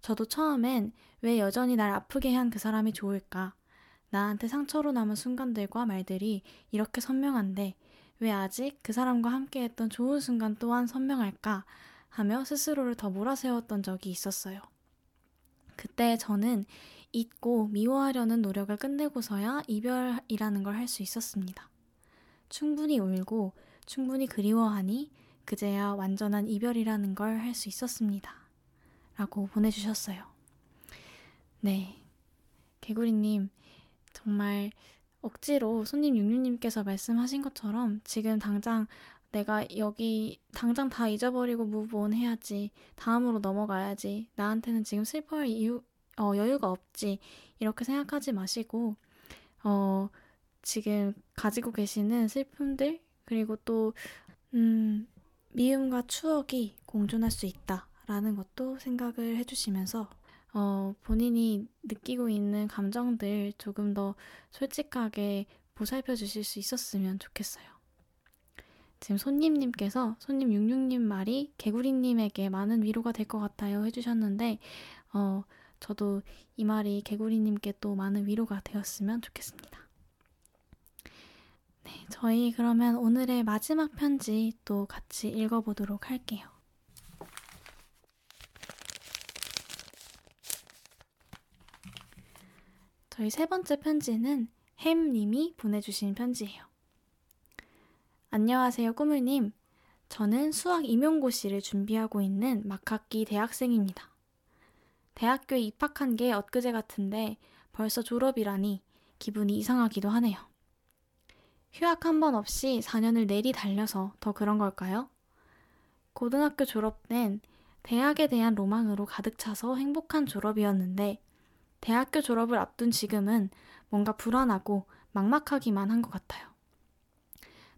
저도 처음엔 왜 여전히 날 아프게 한 그 사람이 좋을까? 나한테 상처로 남은 순간들과 말들이 이렇게 선명한데 왜 아직 그 사람과 함께했던 좋은 순간 또한 선명할까? 하며 스스로를 더 몰아세웠던 적이 있었어요. 그때 저는 잊고 미워하려는 노력을 끝내고서야 이별이라는 걸 할 수 있었습니다. 충분히 울고 충분히 그리워하니 그제야 완전한 이별이라는 걸 할 수 있었습니다. 라고 보내주셨어요. 네. 개구리님, 정말 억지로 손님 육류님께서 말씀하신 것처럼 지금 당장 내가 여기 당장 다 잊어버리고 무브온 해야지. 다음으로 넘어가야지. 나한테는 지금 슬퍼할 이유, 어, 여유가 없지. 이렇게 생각하지 마시고, 어, 지금 가지고 계시는 슬픔들, 그리고 또, 음, 미움과 추억이 공존할 수 있다라는 것도 생각을 해주시면서 어, 본인이 느끼고 있는 감정들 조금 더 솔직하게 보살펴 주실 수 있었으면 좋겠어요. 지금 손님님께서 손님 66님 말이 개구리님에게 많은 위로가 될 것 같아요 해주셨는데 어, 저도 이 말이 개구리님께 또 많은 위로가 되었으면 좋겠습니다. 네, 저희 그러면 오늘의 마지막 편지 또 같이 읽어보도록 할게요. 저희 세 번째 편지는 햄님이 보내주신 편지예요. 안녕하세요, 꾸물님. 저는 수학 임용고시를 준비하고 있는 막학기 대학생입니다. 대학교에 입학한 게 엊그제 같은데 벌써 졸업이라니 기분이 이상하기도 하네요. 휴학 한 번 없이 4년을 내리 달려서 더 그런 걸까요? 고등학교 졸업 땐 대학에 대한 로망으로 가득 차서 행복한 졸업이었는데 대학교 졸업을 앞둔 지금은 뭔가 불안하고 막막하기만 한 것 같아요.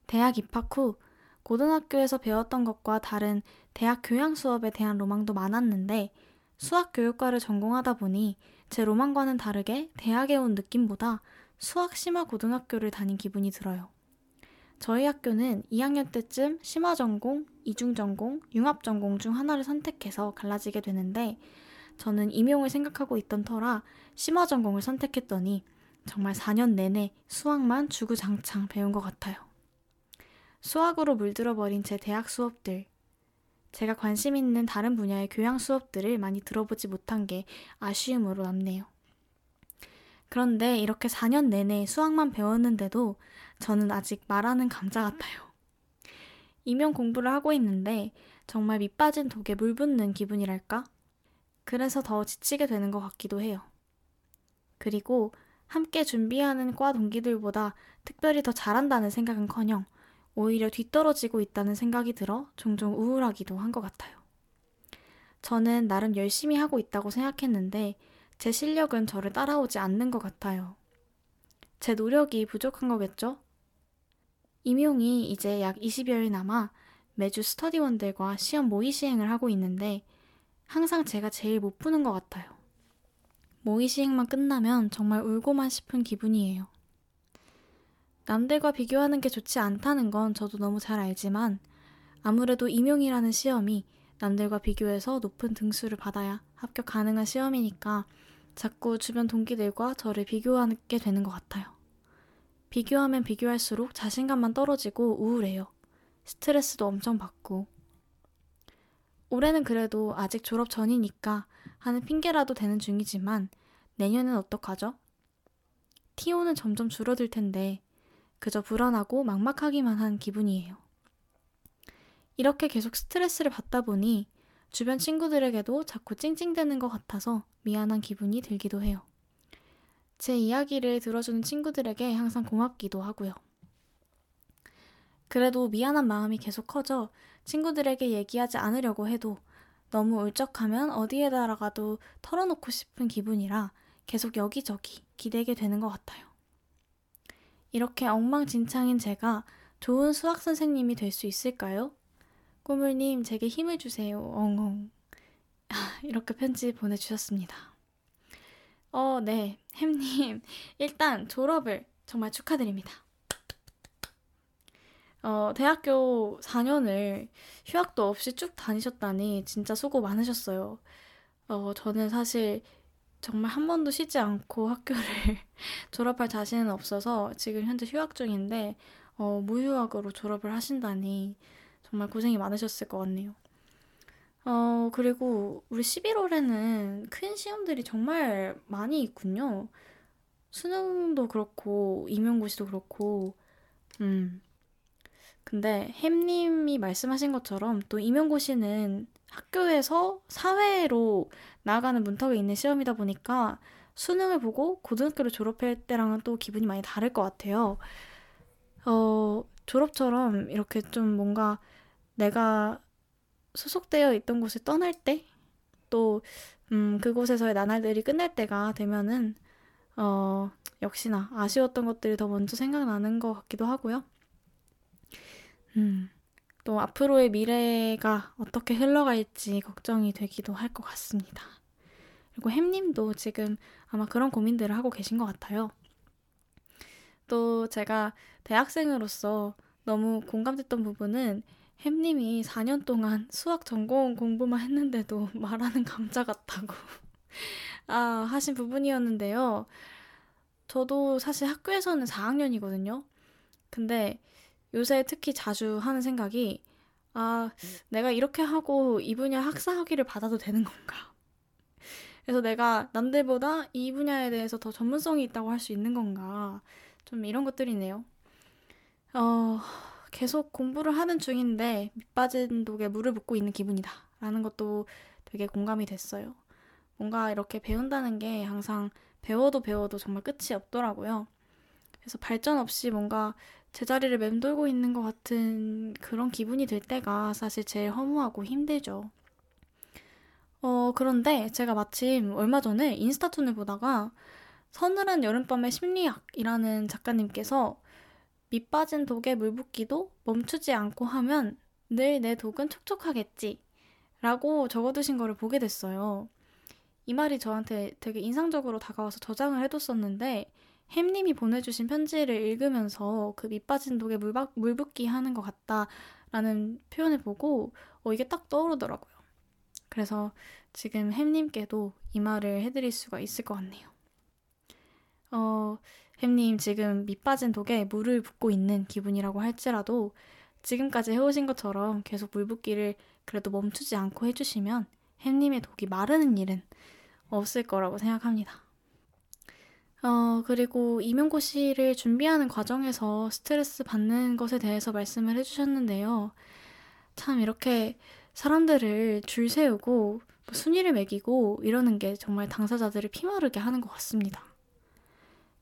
대학 입학 후 고등학교에서 배웠던 것과 다른 대학 교양 수업에 대한 로망도 많았는데 수학 교육과를 전공하다 보니 제 로망과는 다르게 대학에 온 느낌보다 수학 심화 고등학교를 다닌 기분이 들어요. 저희 학교는 2학년 때쯤 심화 전공, 이중 전공, 융합 전공 중 하나를 선택해서 갈라지게 되는데 저는 임용을 생각하고 있던 터라 심화 전공을 선택했더니 정말 4년 내내 수학만 주구장창 배운 것 같아요. 수학으로 물들어 버린 제 대학 수업들. 제가 관심 있는 다른 분야의 교양 수업들을 많이 들어보지 못한 게 아쉬움으로 남네요. 그런데 이렇게 4년 내내 수학만 배웠는데도 저는 아직 말하는 감자 같아요. 임용 공부를 하고 있는데 정말 밑 빠진 독에 물 붓는 기분이랄까? 그래서 더 지치게 되는 것 같기도 해요. 그리고 함께 준비하는 과 동기들보다 특별히 더 잘한다는 생각은 커녕 오히려 뒤떨어지고 있다는 생각이 들어 종종 우울하기도 한 것 같아요. 저는 나름 열심히 하고 있다고 생각했는데 제 실력은 저를 따라오지 않는 것 같아요. 제 노력이 부족한 거겠죠? 임용이 이제 약 20여일 남아 매주 스터디원들과 시험 모의 시행을 하고 있는데 항상 제가 제일 못 푸는 것 같아요. 모의 시행만 끝나면 정말 울고만 싶은 기분이에요. 남들과 비교하는 게 좋지 않다는 건 저도 너무 잘 알지만 아무래도 임용이라는 시험이 남들과 비교해서 높은 등수를 받아야 합격 가능한 시험이니까 자꾸 주변 동기들과 저를 비교하게 되는 것 같아요. 비교하면 비교할수록 자신감만 떨어지고 우울해요. 스트레스도 엄청 받고. 올해는 그래도 아직 졸업 전이니까 하는 핑계라도 되는 중이지만 내년엔 어떡하죠? 티오는 점점 줄어들 텐데 그저 불안하고 막막하기만 한 기분이에요. 이렇게 계속 스트레스를 받다 보니 주변 친구들에게도 자꾸 찡찡대는 것 같아서 미안한 기분이 들기도 해요. 제 이야기를 들어주는 친구들에게 항상 고맙기도 하고요. 그래도 미안한 마음이 계속 커져 친구들에게 얘기하지 않으려고 해도 너무 울적하면 어디에다가도 털어놓고 싶은 기분이라 계속 여기저기 기대게 되는 것 같아요. 이렇게 엉망진창인 제가 좋은 수학 선생님이 될 수 있을까요? 꼬물님, 제게 힘을 주세요. 엉엉. 아, 이렇게 편지 보내주셨습니다. 어, 네. 햄님, 일단 졸업을 정말 축하드립니다. 어, 대학교 4년을 휴학도 없이 쭉 다니셨다니 진짜 수고 많으셨어요. 어, 저는 사실 정말 한 번도 쉬지 않고 학교를 졸업할 자신은 없어서 지금 현재 휴학 중인데, 어, 무휴학으로 졸업을 하신다니 정말 고생이 많으셨을 것 같네요. 어, 그리고 우리 11월에는 큰 시험들이 정말 많이 있군요. 수능도 그렇고, 임용고시도 그렇고, 음. 근데 햄님이 말씀하신 것처럼 또 임용고시는 학교에서 사회로 나아가는 문턱에 있는 시험이다 보니까 수능을 보고 고등학교를 졸업할 때랑은 또 기분이 많이 다를 것 같아요. 어, 졸업처럼 이렇게 좀 뭔가 내가 소속되어 있던 곳을 떠날 때, 또, 음, 그곳에서의 나날들이 끝날 때가 되면은, 어, 역시나 아쉬웠던 것들이 더 먼저 생각나는 것 같기도 하고요. 음, 또 앞으로의 미래가 어떻게 흘러갈지 걱정이 되기도 할 것 같습니다. 그리고 햄님도 지금 아마 그런 고민들을 하고 계신 것 같아요. 또 제가 대학생으로서 너무 공감됐던 부분은 햄님이 4년 동안 수학 전공 공부만 했는데도 말하는 감자 같다고 아, 하신 부분이었는데요. 저도 사실 학교에서는 4학년이거든요. 근데 요새 특히 자주 하는 생각이 아, 내가 이렇게 하고 이 분야 학사 학위를 받아도 되는 건가? 그래서 내가 남들보다 이 분야에 대해서 더 전문성이 있다고 할 수 있는 건가? 좀 이런 것들이네요. 어, 계속 공부를 하는 중인데 밑빠진 독에 물을 붓고 있는 기분이다. 라는 것도 되게 공감이 됐어요. 뭔가 이렇게 배운다는 게 항상 배워도 배워도 정말 끝이 없더라고요. 그래서 발전 없이 뭔가 제자리를 맴돌고 있는 것 같은 그런 기분이 들 때가 사실 제일 허무하고 힘들죠. 어, 그런데 제가 마침 얼마 전에 인스타툰을 보다가 서늘한 여름밤의 심리학이라는 작가님께서 밑 빠진 독에 물 붓기도 멈추지 않고 하면 늘 내 독은 촉촉하겠지. 라고 적어두신 거를 보게 됐어요. 이 말이 저한테 되게 인상적으로 다가와서 저장을 해뒀었는데 햄님이 보내주신 편지를 읽으면서 그 밑 빠진 독에 물, 물 붓기 하는 것 같다라는 표현을 보고 어, 이게 딱 떠오르더라고요. 그래서 지금 햄님께도 이 말을 해드릴 수가 있을 것 같네요. 어, 햄님 지금 밑 빠진 독에 물을 붓고 있는 기분이라고 할지라도 지금까지 해오신 것처럼 계속 물 붓기를 그래도 멈추지 않고 해주시면 햄님의 독이 마르는 일은 없을 거라고 생각합니다. 어, 그리고 임용고시를 준비하는 과정에서 스트레스 받는 것에 대해서 말씀을 해주셨는데요. 참 이렇게 사람들을 줄 세우고 순위를 매기고 이러는 게 정말 당사자들을 피마르게 하는 것 같습니다.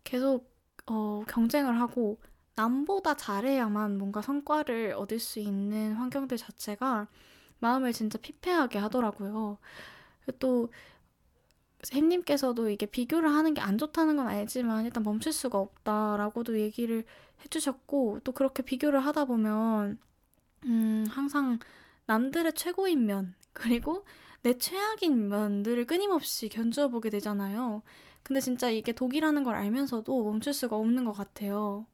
계속 어, 경쟁을 하고 남보다 잘해야만 뭔가 성과를 얻을 수 있는 환경들 자체가 마음을 진짜 피폐하게 하더라고요. 또 햄님께서도 이게 비교를 하는 게 안 좋다는 건 알지만 일단 멈출 수가 없다라고도 얘기를 해주셨고 또 그렇게 비교를 하다 보면 음 항상 남들의 최고인 면 그리고 내 최악인 면들을 끊임없이 견주어 보게 되잖아요. 근데 진짜 이게 독이라는 걸 알면서도 멈출 수가 없는 것 같아요.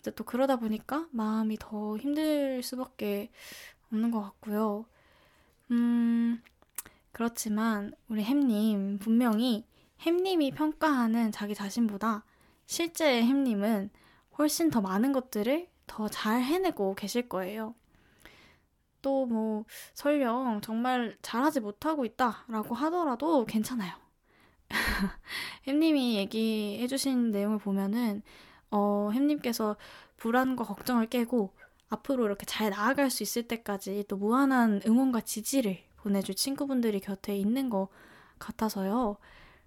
이제 또 그러다 보니까 마음이 더 힘들 수밖에 없는 것 같고요. 음, 그렇지만 우리 햄님 분명히 햄님이 평가하는 자기 자신보다 실제 햄님은 훨씬 더 많은 것들을 더 잘 해내고 계실 거예요. 또 뭐 설령 정말 잘하지 못하고 있다라고 하더라도 괜찮아요. 햄님이 얘기해주신 내용을 보면은 어, 햄님께서 불안과 걱정을 깨고 앞으로 이렇게 잘 나아갈 수 있을 때까지 또 무한한 응원과 지지를 보내줄 친구분들이 곁에 있는 것 같아서요.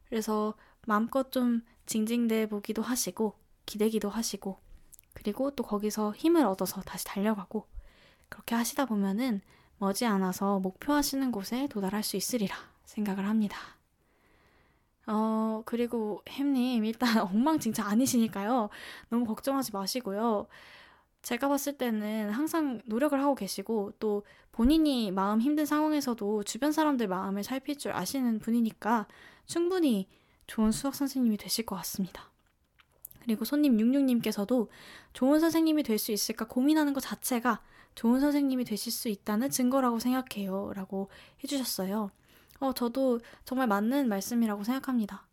그래서 마음껏 좀 징징대 보기도 하시고 기대기도 하시고 그리고 또 거기서 힘을 얻어서 다시 달려가고 그렇게 하시다 보면은 머지않아서 목표하시는 곳에 도달할 수 있으리라 생각을 합니다. 어, 그리고 햄님, 일단 엉망진창 아니시니까요. 너무 걱정하지 마시고요. 제가 봤을 때는 항상 노력을 하고 계시고 또 본인이 마음 힘든 상황에서도 주변 사람들 마음을 살필 줄 아시는 분이니까 충분히 좋은 수학 선생님이 되실 것 같습니다. 그리고 손님 66님께서도 좋은 선생님이 될 수 있을까 고민하는 것 자체가 좋은 선생님이 되실 수 있다는 증거라고 생각해요. 라고 해주셨어요. 어, 저도 정말 맞는 말씀이라고 생각합니다.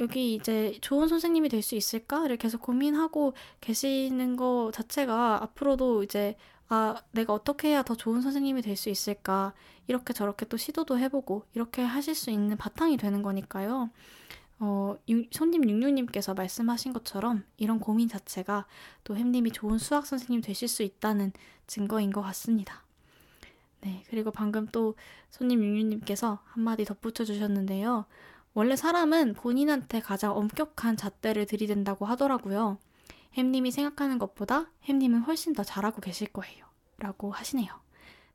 여기 이제 좋은 선생님이 될 수 있을까를 계속 고민하고 계시는 것 자체가 앞으로도 이제 아, 내가 어떻게 해야 더 좋은 선생님이 될 수 있을까 이렇게 저렇게 또 시도도 해보고 이렇게 하실 수 있는 바탕이 되는 거니까요. 어, 유, 손님 육육님께서 말씀하신 것처럼 이런 고민 자체가 또 햄님이 좋은 수학 선생님 되실 수 있다는 증거인 것 같습니다. 네, 그리고 방금 또 손님 육육님께서 한마디 덧붙여 주셨는데요. 원래 사람은 본인한테 가장 엄격한 잣대를 들이댄다고 하더라고요. 햄님이 생각하는 것보다 햄님은 훨씬 더 잘하고 계실 거예요. 라고 하시네요.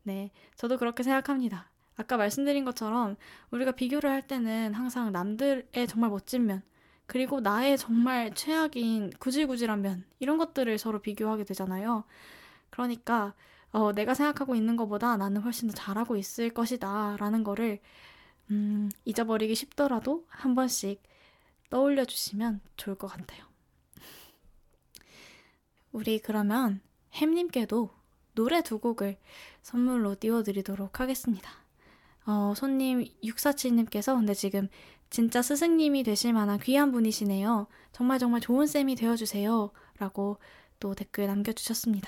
네, 저도 그렇게 생각합니다. 아까 말씀드린 것처럼 우리가 비교를 할 때는 항상 남들의 정말 멋진 면, 그리고 나의 정말 최악인 구질구질한 면, 이런 것들을 서로 비교하게 되잖아요. 그러니까, 어, 내가 생각하고 있는 것보다 나는 훨씬 더 잘하고 있을 것이다. 라는 거를, 음, 잊어버리기 쉽더라도 한 번씩 떠올려 주시면 좋을 것 같아요. 우리 그러면 햄님께도 노래 두 곡을 선물로 띄워드리도록 하겠습니다. 어, 손님 647님께서 근데 지금 진짜 스승님이 되실 만한 귀한 분이시네요. 정말 정말 좋은 쌤이 되어주세요. 라고 또 댓글 남겨주셨습니다.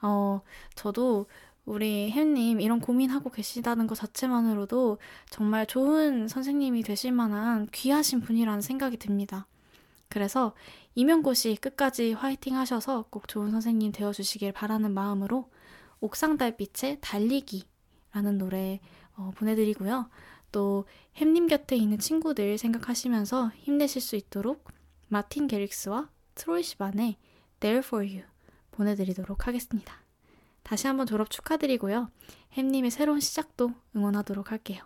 어, 저도 우리 햄님 이런 고민하고 계시다는 것 자체만으로도 정말 좋은 선생님이 되실 만한 귀하신 분이라는 생각이 듭니다. 그래서 이명고시 끝까지 화이팅 하셔서 꼭 좋은 선생님 되어주시길 바라는 마음으로 옥상 달빛의 달리기라는 노래 어, 보내드리고요. 또 햄님 곁에 있는 친구들 생각하시면서 힘내실 수 있도록 마틴 게릭스와 트로이 시반의 There for You 보내드리도록 하겠습니다. 다시 한번 졸업 축하드리고요. 햄님의 새로운 시작도 응원하도록 할게요.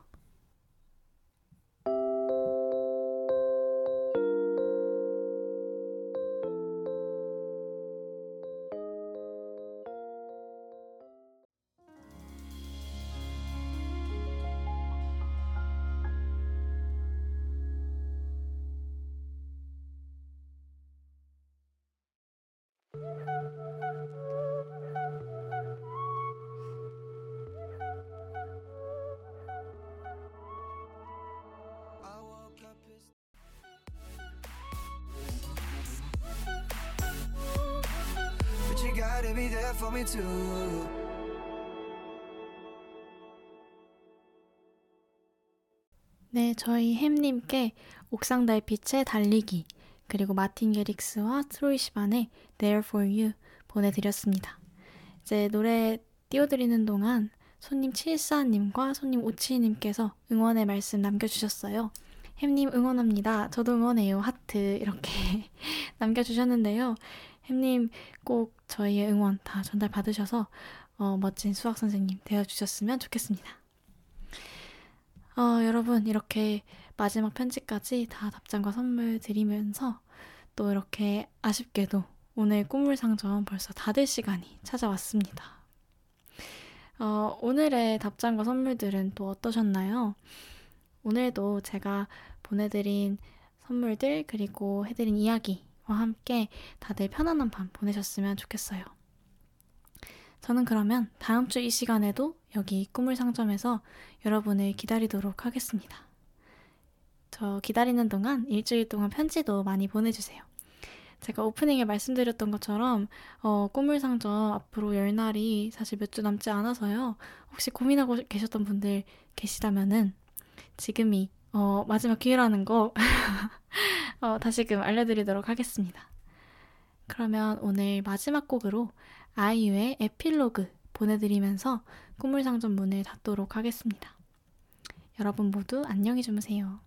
저희 햄님께 옥상 달빛의 달리기 그리고 마틴 게릭스와 트로이 시반의 There for You 보내드렸습니다. 이제 노래 띄워드리는 동안 손님 74님과 손님 57님께서 응원의 말씀 남겨주셨어요. 햄님 응원합니다. 저도 응원해요. 하트 이렇게 남겨주셨는데요. 햄님 꼭 저희의 응원 다 전달 받으셔서 어, 멋진 수학 선생님 되어 주셨으면 좋겠습니다. 어, 여러분 이렇게 마지막 편지까지 다 답장과 선물 드리면서 또 이렇게 아쉽게도 오늘 꿈물 상점 벌써 다 될 시간이 찾아왔습니다. 어, 오늘의 답장과 선물들은 또 어떠셨나요? 오늘도 제가 보내드린 선물들 그리고 해드린 이야기 함께 다들 편안한 밤 보내셨으면 좋겠어요. 저는 그러면 다음 주 이 시간에도 여기 꿈을 상점에서 여러분을 기다리도록 하겠습니다. 저 기다리는 동안 일주일 동안 편지도 많이 보내주세요. 제가 오프닝에 말씀드렸던 것처럼 어, 꿈을 상점 앞으로 열 날이 사실 몇 주 남지 않아서요. 혹시 고민하고 계셨던 분들 계시다면은 지금이 어, 마지막 기회라는 거 어, 다시금 알려드리도록 하겠습니다. 그러면 오늘 마지막 곡으로 아이유의 에필로그 보내드리면서 꿈물상점 문을 닫도록 하겠습니다. 여러분 모두 안녕히 주무세요.